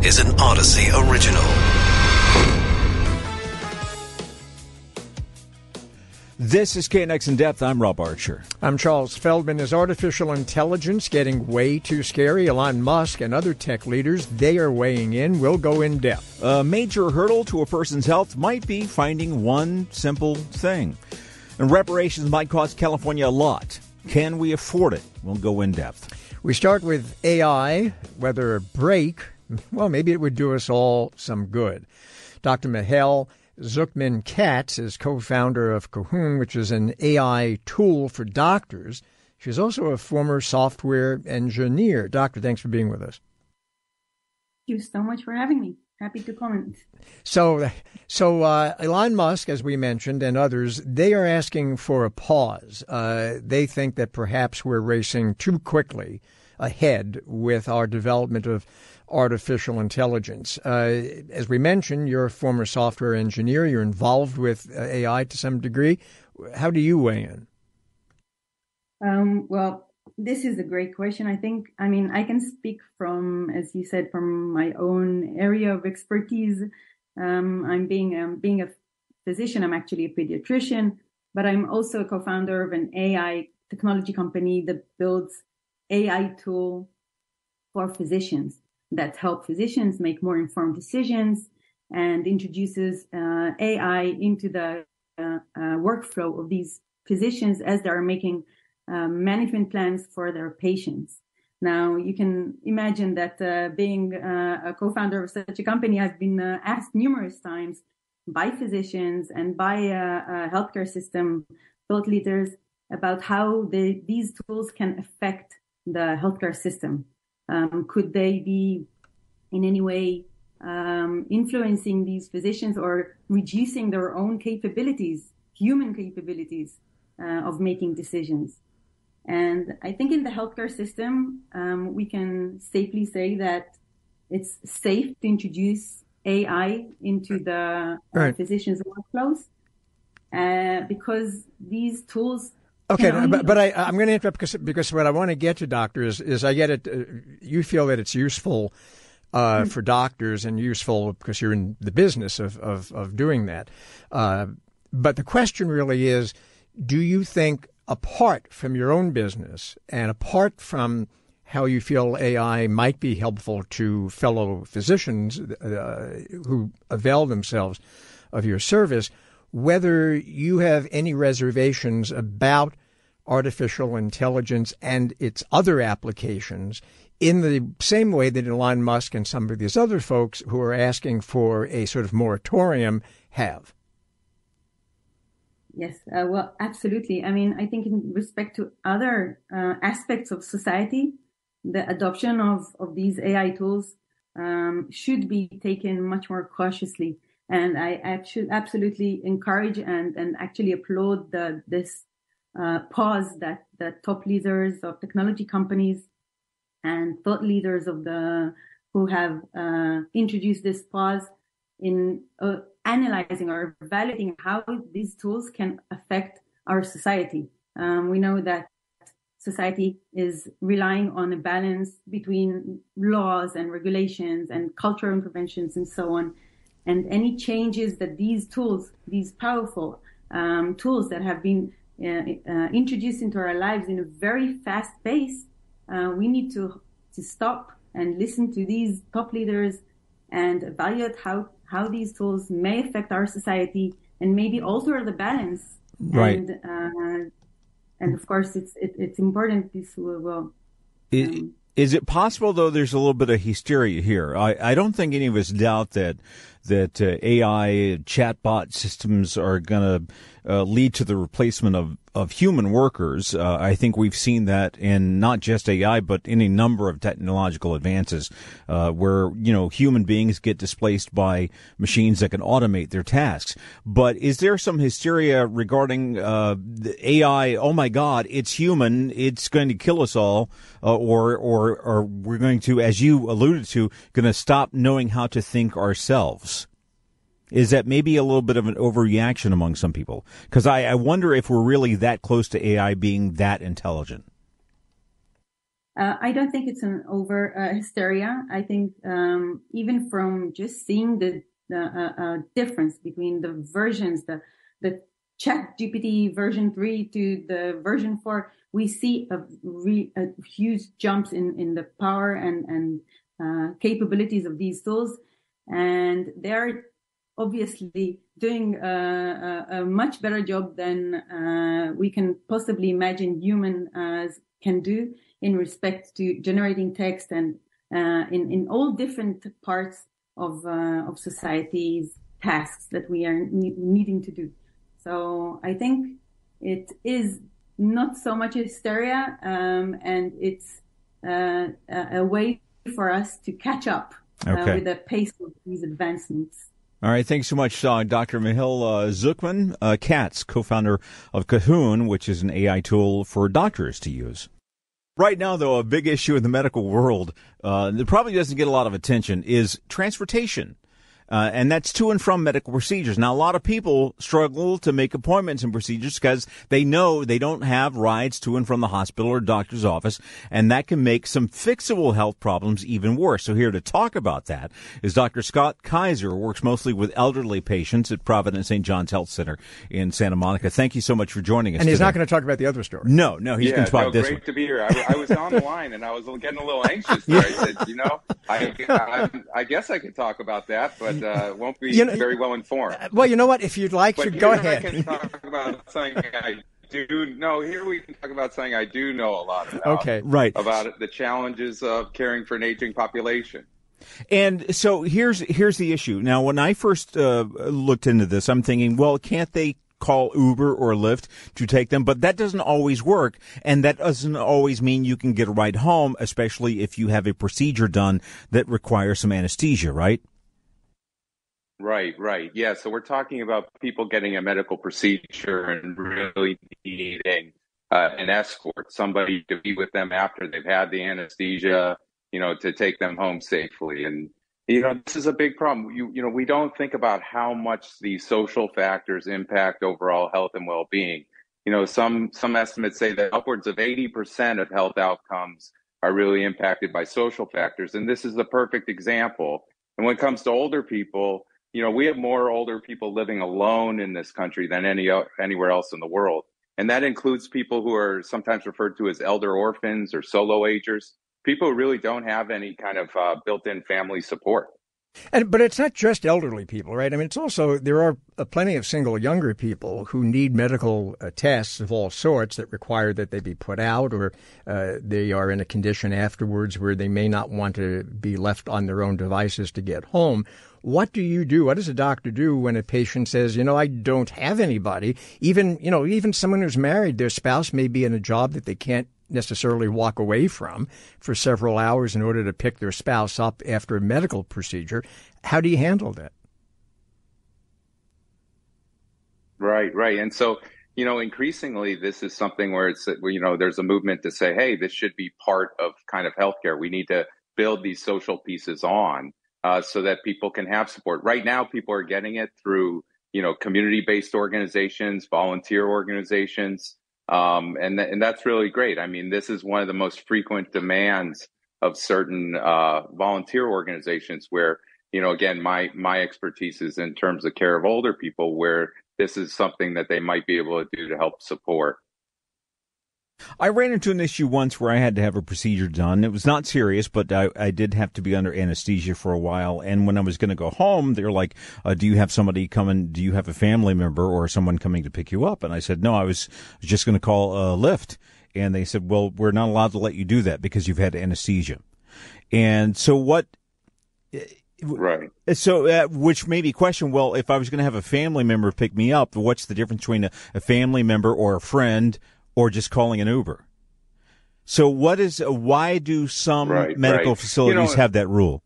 This is an Audacy original. This is KNX in depth. I'm Rob Archer. I'm Charles Feldman. Is artificial intelligence getting way too scary? Elon Musk and other tech leaders, they are weighing in. We'll go in depth. A major hurdle to a person's health might be finding one simple thing. And reparations might cost California a lot. Can we afford it? We'll go in depth. We start with AI, whether a break, well, maybe it would do us all some good. Dr. Michal Tzuchman Katz is co founder of Kahun, which is an AI tool for doctors. She's also a former software engineer. Doctor, thanks for being with us. Thank you so much for having me. Happy to comment. So, so uh, Elon Musk, as we mentioned, and others, they are asking for a pause. Uh, they think that perhaps we're racing too quickly ahead with our development of artificial intelligence. Uh, as we mentioned, you're a former software engineer. You're involved with uh, AI to some degree. How do you weigh in? Um, well, this is a great question. I think, I mean, I can speak from, as you said, from my own area of expertise. Um, I'm being um, being a physician. I'm actually a pediatrician, but I'm also a co-founder of an AI technology company that builds AI tool for physicians that help physicians make more informed decisions and introduces uh, AI into the uh, uh, workflow of these physicians as they are making um, management plans for their patients. Now, you can imagine that uh, being uh, a co-founder of such a company, I've been uh, asked numerous times by physicians and by healthcare system thought leaders about how the, these tools can affect the healthcare system. Um, could they be in any way um, influencing these physicians or reducing their own capabilities, human capabilities uh, of making decisions? And I think in the healthcare system, um, we can safely say that it's safe to introduce AI into the uh, right. physician's workflows uh, because these tools Okay, but, but I, am going to interrupt because because what I want to get to, doctor, is, is I get it. Uh, you feel that it's useful uh, mm-hmm. for doctors and useful because you're in the business of of, of doing that. Uh, but the question really is, do you think apart from your own business and apart from how you feel AI might be helpful to fellow physicians uh, who avail themselves of your service? whether you have any reservations about artificial intelligence and its other applications in the same way that Elon Musk and some of these other folks who are asking for a sort of moratorium have. Yes, uh, well, absolutely. I mean, I think in respect to other uh, aspects of society, the adoption of, of these AI tools um, should be taken much more cautiously. And I, I should absolutely encourage and, and actually applaud the, this uh, pause that the top leaders of technology companies and thought leaders of the who have uh, introduced this pause in uh, analyzing or evaluating how these tools can affect our society. Um, we know that society is relying on a balance between laws and regulations and cultural interventions and so on and any changes that these tools, these powerful um, tools that have been uh, uh, introduced into our lives in a very fast pace, uh, we need to to stop and listen to these top leaders and evaluate how how these tools may affect our society and maybe alter the balance. Right. And, uh, and of course, it's it, it's important. This will. Um, is it possible though? There's a little bit of hysteria here. I, I don't think any of us doubt that that uh, AI chatbot systems are going to uh, lead to the replacement of of human workers. Uh, I think we've seen that in not just AI, but in a number of technological advances, uh, where you know human beings get displaced by machines that can automate their tasks. But is there some hysteria regarding uh, AI? Oh my God, it's human! It's going to kill us all, uh, or or or we're going to, as you alluded to, going to stop knowing how to think ourselves is that maybe a little bit of an overreaction among some people? Because I, I wonder if we're really that close to AI being that intelligent. uh, I don't think it's an over uh, hysteria. I think um, even from just seeing the, the uh, uh difference between the versions, the the Chat GPT version three to the version four, we see a, re, a huge jumps in in the power and and uh, capabilities of these tools, and they're obviously doing a, a, a much better job than uh, we can possibly imagine human can do in respect to generating text and uh, in in all different parts of uh, of society's tasks that we are ne- needing to do. So I think it is not so much hysteria, um, and it's uh, a, a, way for us to catch up uh, okay. with the pace of these advancements. All right, thanks so much, uh, Dr. Mahil uh, Tzuchman, uh, Katz, co-founder of Kahun, which is an AI tool for doctors to use. Right now, though, a big issue in the medical world uh, that probably doesn't get a lot of attention is transportation. Uh, and that's to and from medical procedures. Now, a lot of people struggle to make appointments and procedures because they know they don't have rides to and from the hospital or doctor's office, and that can make some fixable health problems even worse. So here to talk about that is Dr. Scott Kaiser, who works mostly with elderly patients at Providence St. John's Health Center in Santa Monica. Thank you so much for joining us. And he's today. not going to talk about the other story. No, no, he's yeah, going to talk no, this great one. to be here. I, I, was on the line and I was getting a little anxious there. I said, you know, I, I, I guess I could talk about that, but uh, won't be you know, very well informed. Uh, well, you know what? If you'd like but to, go ahead. I can talk about something I do know. Here we can talk about something I do know a lot about. Okay, right. About the challenges of caring for an aging population. And so here's here's the issue. Now, when I first uh, looked into this, I'm thinking, well, can't they call Uber or Lyft to take them, but that doesn't always work. And that doesn't always mean you can get a ride home, especially if you have a procedure done that requires some anesthesia, right? Right, right. Yeah. So we're talking about people getting a medical procedure and really needing uh, an escort, somebody to be with them after they've had the anesthesia, you know, to take them home safely. And, you know, this is a big problem. You, you know, we don't think about how much these social factors impact overall health and well-being. You know, some, some estimates say that upwards of 80% of health outcomes are really impacted by social factors. And this is the perfect example. And when it comes to older people, you know, we have more older people living alone in this country than any anywhere else in the world. And that includes people who are sometimes referred to as elder orphans or solo agers, people who really don't have any kind of uh, built-in family support. And but it's not just elderly people, right? I mean, it's also there are plenty of single younger people who need medical uh, tests of all sorts that require that they be put out, or uh, they are in a condition afterwards where they may not want to be left on their own devices to get home. What do you do? What does a doctor do when a patient says, you know, I don't have anybody? Even, you know, even someone who's married, their spouse may be in a job that they can't necessarily walk away from for several hours in order to pick their spouse up after a medical procedure. How do you handle that? Right, right. And so, you know, increasingly, this is something where it's, you know, there's a movement to say, hey, this should be part of kind of healthcare. We need to build these social pieces on uh, so that people can have support. Right now, people are getting it through you know community-based organizations, volunteer organizations, um, and th- and that's really great. I mean, this is one of the most frequent demands of certain uh, volunteer organizations where you know again my my expertise is in terms of care of older people where this is something that they might be able to do to help support I ran into an issue once where I had to have a procedure done. It was not serious, but I, I did have to be under anesthesia for a while. And when I was going to go home, they were like, uh, "Do you have somebody coming? Do you have a family member or someone coming to pick you up?" And I said, "No, I was just going to call a Lyft." And they said, "Well, we're not allowed to let you do that because you've had anesthesia." And so what? Right. So, uh, which made me question, well, if I was going to have a family member pick me up, what's the difference between a, a family member or a friend or just calling an Uber. So what is why do some right, medical right. facilities you know, have that rule?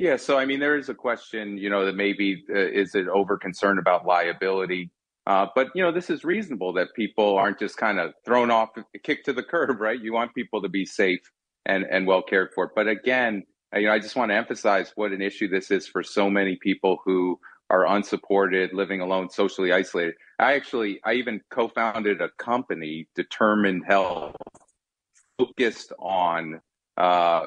Yeah, so I mean there is a question, you know, that maybe uh, is it over concern about liability? Uh, but you know, this is reasonable that people aren't just kind of thrown off, kicked to the curb, right? You want people to be safe and and well cared for. But again, you know, I just want to emphasize what an issue this is for so many people who are unsupported, living alone, socially isolated. I actually, I even co-founded a company, Determined Health, focused on uh,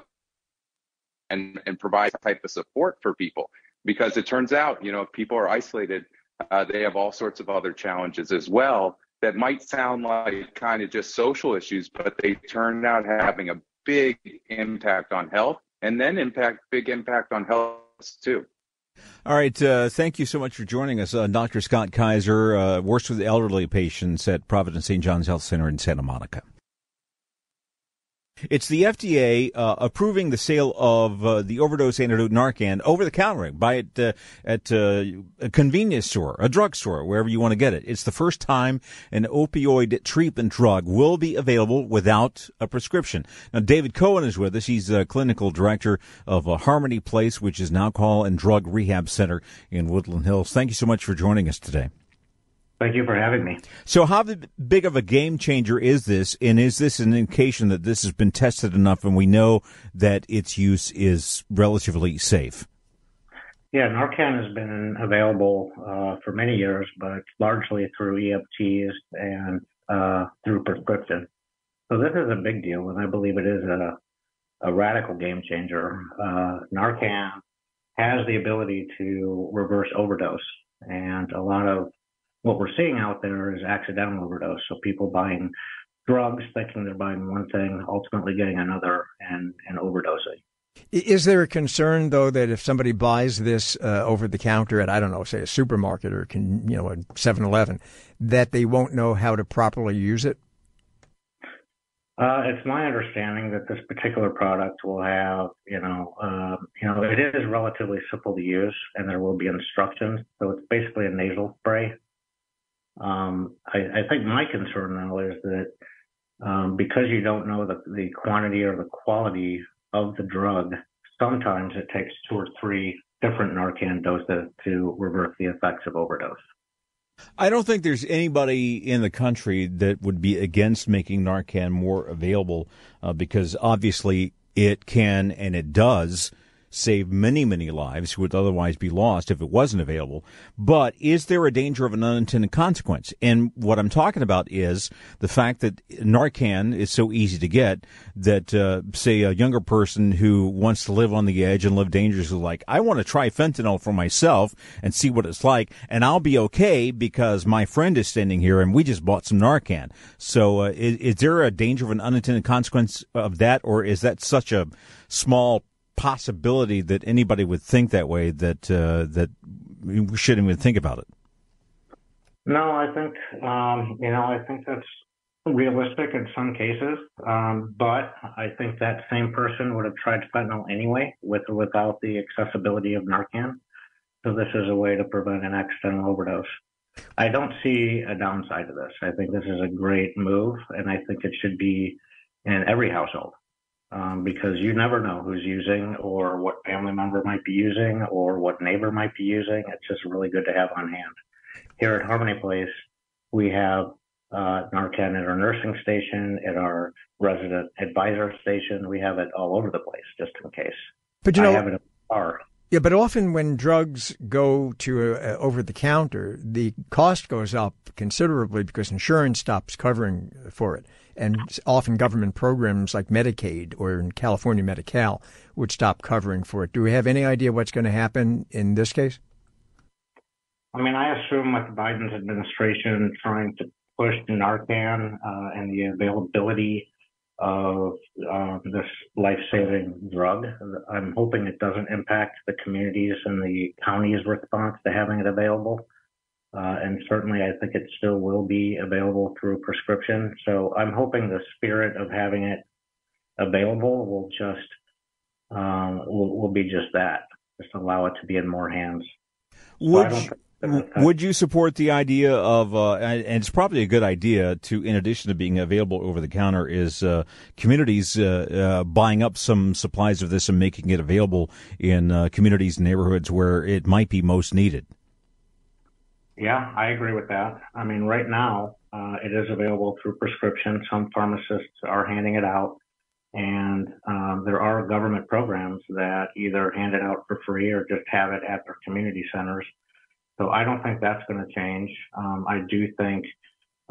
and and provide type of support for people because it turns out you know if people are isolated uh, they have all sorts of other challenges as well that might sound like kind of just social issues but they turn out having a big impact on health and then impact big impact on health too all right. Uh, thank you so much for joining us. Uh, Dr. Scott Kaiser uh, works with elderly patients at Providence St. John's Health Center in Santa Monica. It's the FDA uh, approving the sale of uh, the overdose antidote Narcan over the counter. Buy it uh, at uh, a convenience store, a drugstore, wherever you want to get it. It's the first time an opioid treatment drug will be available without a prescription. Now, David Cohen is with us. He's a clinical director of uh, Harmony Place, which is now called and Drug Rehab Center in Woodland Hills. Thank you so much for joining us today. Thank you for having me. So, how big of a game changer is this? And is this an indication that this has been tested enough and we know that its use is relatively safe? Yeah, Narcan has been available uh, for many years, but largely through EMTs and uh, through prescription. So, this is a big deal, and I believe it is a, a radical game changer. Uh, Narcan has the ability to reverse overdose, and a lot of what we're seeing out there is accidental overdose. So people buying drugs thinking they're buying one thing, ultimately getting another and, and overdosing. Is there a concern though that if somebody buys this uh, over the counter at I don't know, say a supermarket or can you know a 7-Eleven, that they won't know how to properly use it? Uh, it's my understanding that this particular product will have, you know, uh, you know, it is relatively simple to use, and there will be instructions. So it's basically a nasal spray um, I, I, think my concern now is that um, because you don't know the, the quantity or the quality of the drug, sometimes it takes two or three different Narcan doses to reverse the effects of overdose. I don't think there's anybody in the country that would be against making Narcan more available uh, because obviously it can and it does save many, many lives who would otherwise be lost if it wasn't available. But is there a danger of an unintended consequence? And what I'm talking about is the fact that Narcan is so easy to get that, uh, say, a younger person who wants to live on the edge and live dangerously, like, I want to try fentanyl for myself and see what it's like, and I'll be okay because my friend is standing here and we just bought some Narcan. So, uh, is, is there a danger of an unintended consequence of that, or is that such a small possibility that anybody would think that way that uh, that we shouldn't even think about it. No, I think um, you know I think that's realistic in some cases, um, but I think that same person would have tried fentanyl anyway, with or without the accessibility of Narcan. So this is a way to prevent an accidental overdose. I don't see a downside to this. I think this is a great move, and I think it should be in every household um, because you never know who's using or what family member might be using or what neighbor might be using. It's just really good to have on hand. Here at Harmony Place, we have uh, Narcan at our nursing station, at our resident advisor station. We have it all over the place just in case. But you know, I have it in the car. Yeah, but often when drugs go to uh, over the counter, the cost goes up considerably because insurance stops covering for it and often government programs like Medicaid or in California Medi-Cal would stop covering for it. Do we have any idea what's going to happen in this case? I mean, I assume with Biden's administration trying to push Narcan uh, and the availability of uh, this life-saving drug, I'm hoping it doesn't impact the communities and the county's response to having it available. Uh, and certainly, I think it still will be available through prescription. So I'm hoping the spirit of having it available will just um, will, will be just that, just allow it to be in more hands. Would so you, would you support the idea of, uh, and it's probably a good idea to, in addition to being available over the counter, is uh, communities uh, uh buying up some supplies of this and making it available in uh, communities and neighborhoods where it might be most needed? Yeah, I agree with that. I mean, right now, uh, it is available through prescription. Some pharmacists are handing it out. And um, there are government programs that either hand it out for free or just have it at their community centers. So I don't think that's going to change. Um, I do think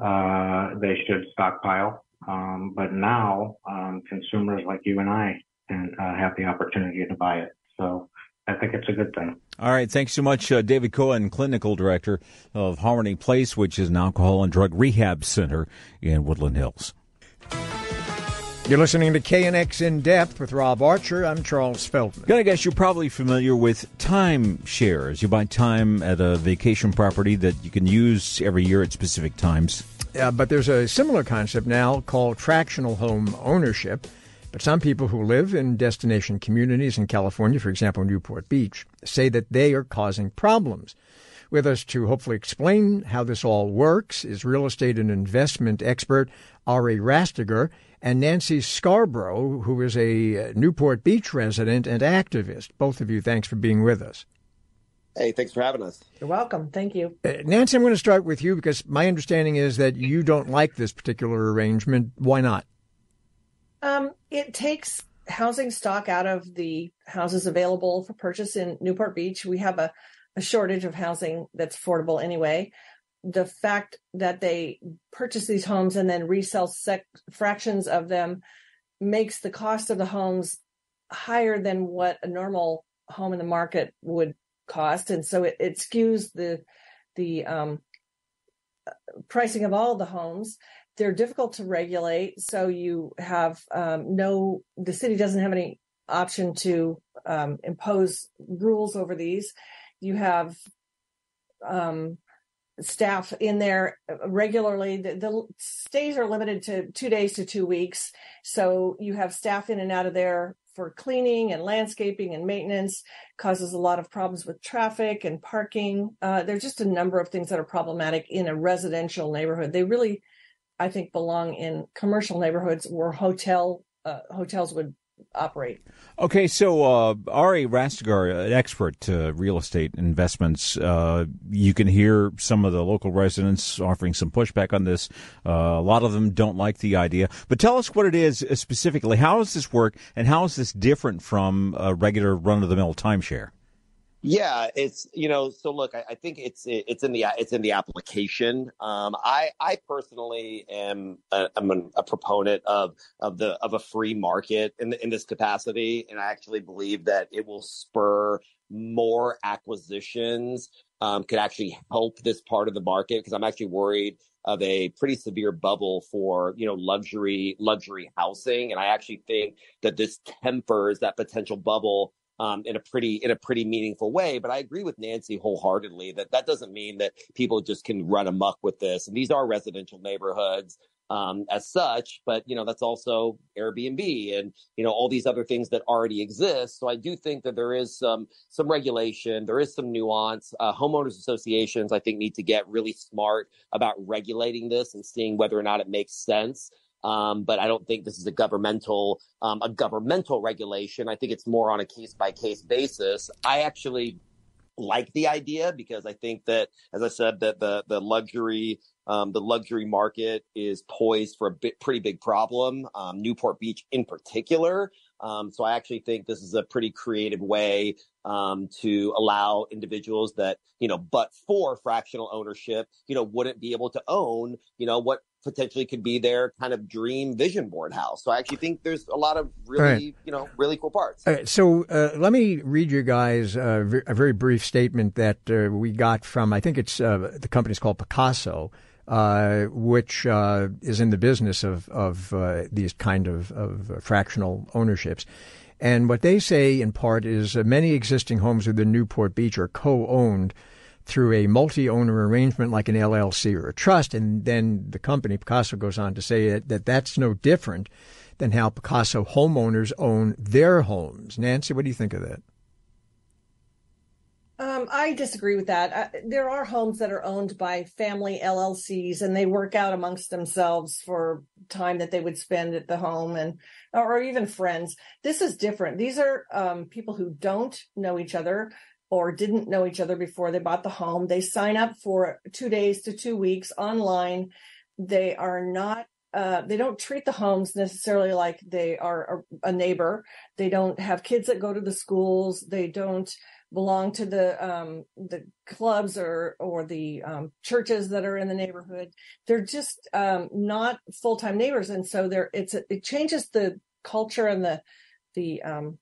uh, they should stockpile Um, but now um, consumers like you and I can uh, have the opportunity to buy it. So I think it's a good thing. All right. Thanks so much, uh, David Cohen, Clinical Director of Harmony Place, which is an alcohol and drug rehab center in Woodland Hills. You're listening to KNX In Depth with Rob Archer. I'm Charles Feldman. I guess you're probably familiar with time shares. You buy time at a vacation property that you can use every year at specific times. Yeah, but there's a similar concept now called fractional home ownership. But some people who live in destination communities in California, for example, Newport Beach, say that they are causing problems. With us to hopefully explain how this all works is real estate and investment expert Ari Rastegar and Nancy Scarborough, who is a Newport Beach resident and activist. Both of you, thanks for being with us. Hey, thanks for having us. You're welcome. Thank you. Uh, Nancy, I'm going to start with you because my understanding is that you don't like this particular arrangement. Why not? Um, it takes housing stock out of the houses available for purchase in Newport Beach. We have a, a shortage of housing that's affordable anyway. The fact that they purchase these homes and then resell sec- fractions of them makes the cost of the homes higher than what a normal home in the market would cost. And so it, it skews the the um, pricing of all the homes they're difficult to regulate so you have um, no the city doesn't have any option to um, impose rules over these you have um, staff in there regularly. The, the, stays are limited to two days to two weeks. So you have staff in and out of there for cleaning and landscaping and maintenance, causes a lot of problems with traffic and parking. Uh, there's just a number of things that are problematic in a residential neighborhood. They really, I think, belong in commercial neighborhoods where hotel uh, hotels would operate. Okay, so uh, Ari Rastegar, an expert uh, real estate investments, uh, you can hear some of the local residents offering some pushback on this. Uh, a lot of them don't like the idea. But tell us what it is uh, specifically. How does this work, and how is this different from a regular run of the mill timeshare? Yeah, it's you know. So look, I, I, think it's it's in the it's in the application. Um, I I personally am a, I'm a, a, proponent of of the of a free market in in this capacity, and I actually believe that it will spur more acquisitions. Um, could actually help this part of the market because I'm actually worried of a pretty severe bubble for you know luxury luxury housing, and I actually think that this tempers that potential bubble um, in a pretty in a pretty meaningful way. But I agree with Nancy wholeheartedly that that doesn't mean that people just can run amok with this. And these are residential neighborhoods um, as such, but you know that's also Airbnb and you know all these other things that already exist. So I do think that there is some some regulation, there is some nuance. Uh, homeowners associations, I think, need to get really smart about regulating this and seeing whether or not it makes sense. Um, but I don't think this is a governmental um, a governmental regulation. I think it's more on a case by case basis. I actually like the idea because I think that, as I said, that the the luxury um, the luxury market is poised for a bit, pretty big problem. Um, Newport Beach, in particular. Um, so I actually think this is a pretty creative way um, to allow individuals that you know, but for fractional ownership, you know, wouldn't be able to own, you know, what potentially could be their kind of dream vision board house. So I actually think there's a lot of really, right. you know, really cool parts. so uh, let me read you guys a very brief statement that uh, we got from, I think it's uh, the company's called Pacaso. Uh, which uh, is in the business of of these kind of, of fractional ownerships, and what they say in part is many existing homes within Newport Beach are co-owned through a multi-owner arrangement like an LLC or a trust. And then the company, Pacaso, goes on to say that, that that's no different than how Pacaso homeowners own their homes. Nancy, what do you think of that? Um, I disagree with that. Uh, there are homes that are owned by family LLCs, and they work out amongst themselves for time that they would spend at the home, and or even friends. This is different. These are um, people who don't know each other, or didn't know each other before they bought the home. They sign up for two days to two weeks online. They are not uh, they don't treat the homes necessarily like they are a, a, neighbor. They don't have kids that go to the schools. They don't belong to the um, the clubs or or the um, churches that are in the neighborhood. They're just um, not full time neighbors, and so there it's it changes the culture and the the um,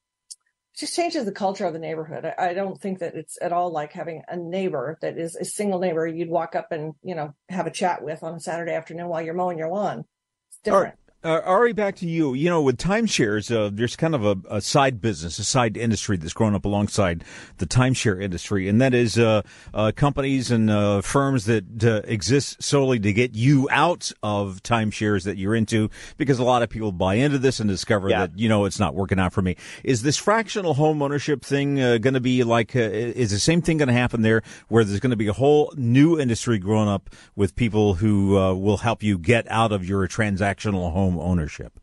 just changes the culture of the neighborhood. I, I, don't think that it's at all like having a neighbor that is a single neighbor you'd walk up and you know have a chat with on a Saturday afternoon while you're mowing your lawn. It's different. Uh, Ari, back to you. You know, with timeshares, uh, there's kind of a, a, side business, a side industry that's grown up alongside the timeshare industry, and that is uh, uh companies and uh, firms that uh, exist solely to get you out of timeshares that you're into, because a lot of people buy into this and discover yeah. that you know it's not working out for me. Is this fractional home ownership thing going to be like? is the same thing going to happen there, where there's going to be a whole new industry growing up with people who will help you get out of your transactional home? Home ownership?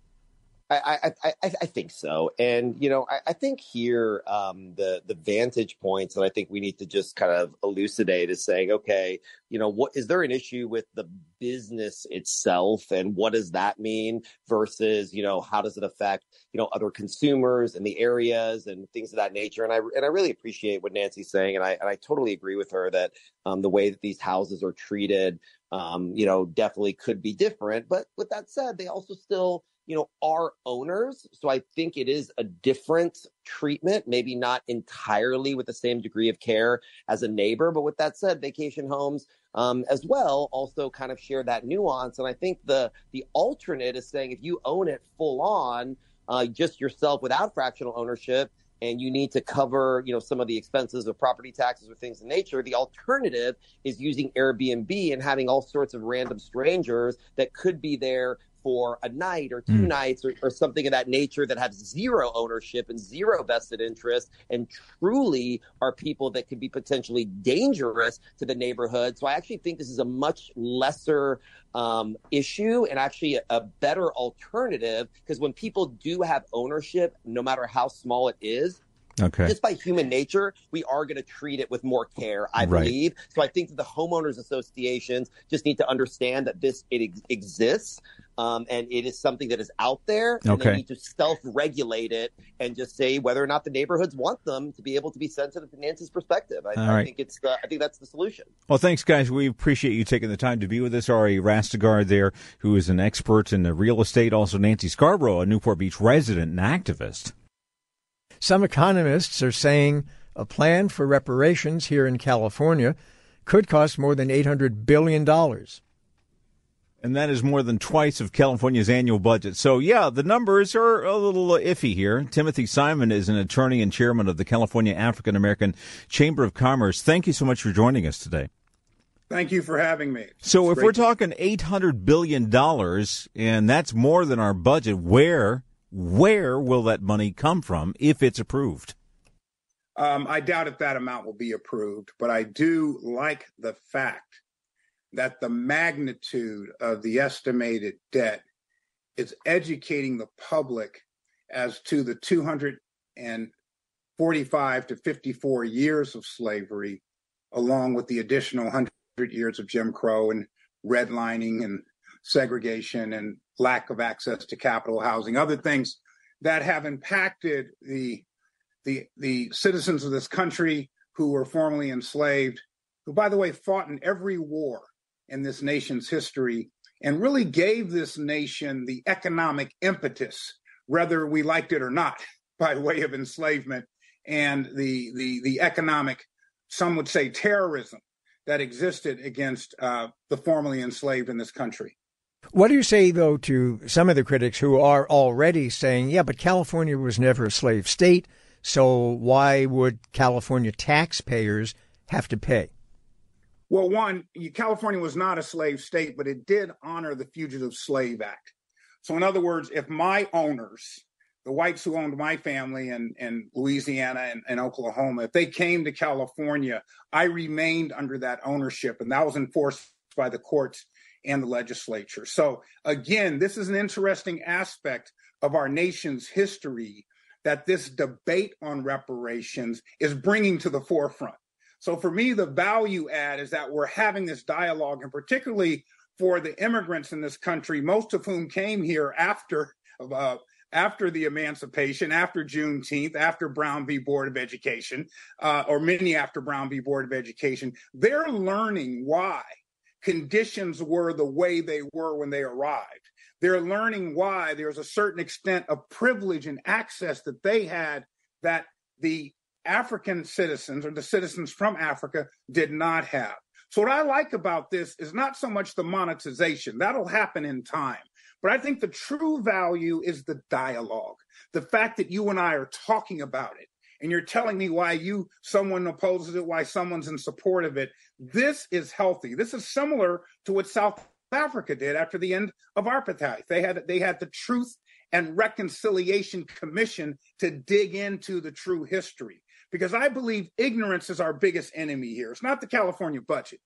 I, I, I, I, think so. And, you know, I, I think here um, the, the vantage points that I think we need to just kind of elucidate is saying, okay, you know, what is there an issue with the business itself and what does that mean versus, you know, how does it affect, you know, other consumers and the areas and things of that nature. And I, and I really appreciate what Nancy's saying. And I, and I totally agree with her that um, the way that these houses are treated, um, you know, definitely could be different. But with that said, they also still, you know, are owners. So I think it is a different treatment, maybe not entirely with the same degree of care as a neighbor. But with that said, vacation homes um, as well also kind of share that nuance. And I think the the alternate is saying if you own it full on, uh, just yourself without fractional ownership, and you need to cover, you know, some of the expenses of property taxes or things in nature, the alternative is using Airbnb and having all sorts of random strangers that could be there for a night or two mm. nights or, or, something of that nature that have zero ownership and zero vested interest and truly are people that could be potentially dangerous to the neighborhood. So I actually think this is a much lesser um, issue and actually a, a better alternative because when people do have ownership, no matter how small it is, Okay. Just by human nature, we are going to treat it with more care, I right. believe. So I think that the homeowners associations just need to understand that this it ex- exists. Um, and it is something that is out there. And okay. They need to self-regulate it and just say whether or not the neighborhoods want them to be able to be sensitive to Nancy's perspective. I, I right. think it's the, I think that's the solution. Well, thanks, guys. We appreciate you taking the time to be with us. Ari Rastegar there, who is an expert in the real estate. Also, Nancy Scarborough, a Newport Beach resident and activist. Some economists are saying a plan for reparations here in California could cost more than $800 billion. And that is more than twice of California's annual budget. So, yeah, the numbers are a little iffy here. Timothy Simon is an attorney and chairman of the California African American Chamber of Commerce. Thank you so much for joining us today. Thank you for having me. So, it's if we're talking $800 billion, and that's more than our budget, where where will that money come from if it's approved? Um, I doubt if that amount will be approved, but I do like the fact that the magnitude of the estimated debt is educating the public as to the 245 to 54 years of slavery, along with the additional 100 years of Jim Crow and redlining and segregation and lack of access to capital housing, other things that have impacted the the the citizens of this country who were formerly enslaved, who by the way fought in every war in this nation's history and really gave this nation the economic impetus, whether we liked it or not, by way of enslavement and the the the economic, some would say terrorism that existed against uh, the formerly enslaved in this country. What do you say, though, to some of the critics who are already saying, yeah, but California was never a slave state, so why would California taxpayers have to pay? Well, one, California was not a slave state, but it did honor the Fugitive Slave Act. So, in other words, if my owners, the whites who owned my family in, in Louisiana and, and Oklahoma, if they came to California, I remained under that ownership, and that was enforced by the courts and the legislature. So, again, this is an interesting aspect of our nation's history that this debate on reparations is bringing to the forefront. So, for me, the value add is that we're having this dialogue, and particularly for the immigrants in this country, most of whom came here after uh, after the emancipation, after Juneteenth, after Brown v. Board of Education, uh, or many after Brown v. Board of Education, they're learning why conditions were the way they were when they arrived. They're learning why there's a certain extent of privilege and access that they had that the African citizens or the citizens from Africa did not have. So, what I like about this is not so much the monetization, that'll happen in time. But I think the true value is the dialogue, the fact that you and I are talking about it. And you're telling me why you, someone opposes it, why someone's in support of it. This is healthy. This is similar to what South Africa did after the end of apartheid. They had they had the Truth and Reconciliation Commission to dig into the true history because I believe ignorance is our biggest enemy here. It's not the California budget.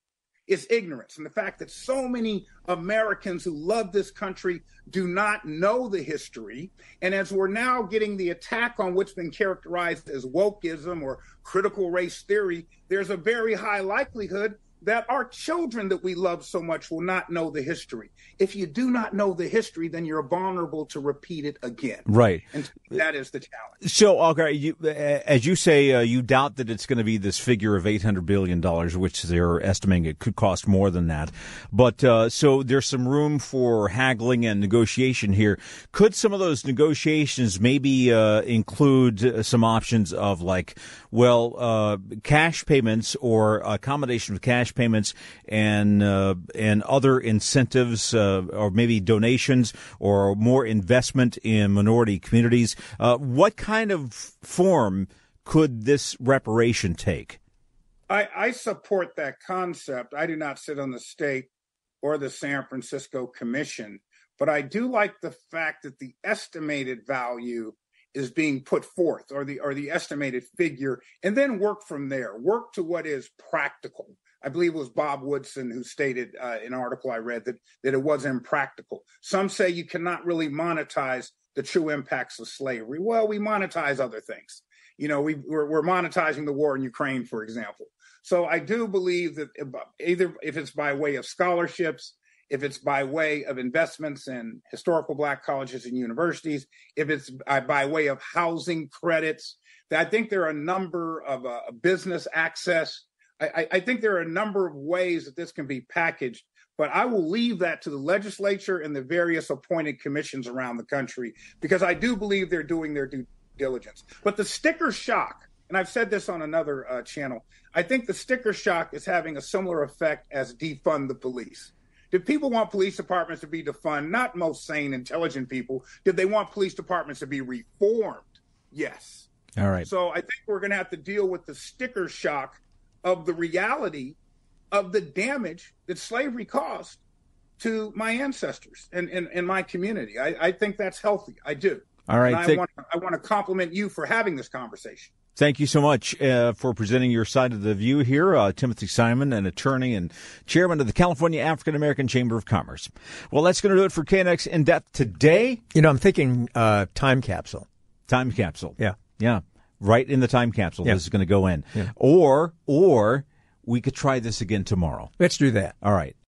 It's ignorance and the fact that so many Americans who love this country do not know the history. And as we're now getting the attack on what's been characterized as wokeism or critical race theory, there's a very high likelihood that our children that we love so much will not know the history. If you do not know the history, then you're vulnerable to repeat it again. Right. And that is the challenge. So, okay, you, as you say, uh, you doubt that it's going to be this figure of $800 billion, which they're estimating it could cost more than that. But uh, so there's some room for haggling and negotiation here. Could some of those negotiations maybe uh, include some options of like, well, uh, cash payments or accommodation of cash payments and uh, and other incentives, uh, or maybe donations, or more investment in minority communities. Uh, what kind of form could this reparation take? I, I support that concept. I do not sit on the state or the San Francisco Commission, but I do like the fact that the estimated value is being put forth or the or the estimated figure and then work from there work to what is practical I believe it was Bob Woodson who stated uh, in an article I read that that it was impractical. Some say you cannot really monetize the true impacts of slavery. Well, we monetize other things. You know, we, we're, we're monetizing the war in Ukraine, for example. So I do believe that either if it's by way of scholarships, if it's by way of investments in historical black colleges and universities, if it's by way of housing credits, I think there are a number of uh, business access I, I think there are a number of ways that this can be packaged, but I will leave that to the legislature and the various appointed commissions around the country because I do believe they're doing their due diligence. But the sticker shock, and I've said this on another uh, channel, I think the sticker shock is having a similar effect as defund the police. Did people want police departments to be defunded? Not most sane, intelligent people. Did they want police departments to be reformed? Yes. All right. So I think we're going to have to deal with the sticker shock of the reality of the damage that slavery caused to my ancestors and, and, and my community. I, I, think that's healthy. I do. All right. I, want, I want to compliment you for having this conversation. Thank you so much uh, for presenting your side of the view here. Uh, Timothy Simon, an attorney and chairman of the California African American Chamber of Commerce. Well, that's going to do it for KNX In Depth today. You know, I'm thinking uh, time capsule. Time capsule. Yeah. Yeah right in the time capsule. Yeah. This is going to go in. Yeah. Or, or we could try this again tomorrow. Let's do that. All right.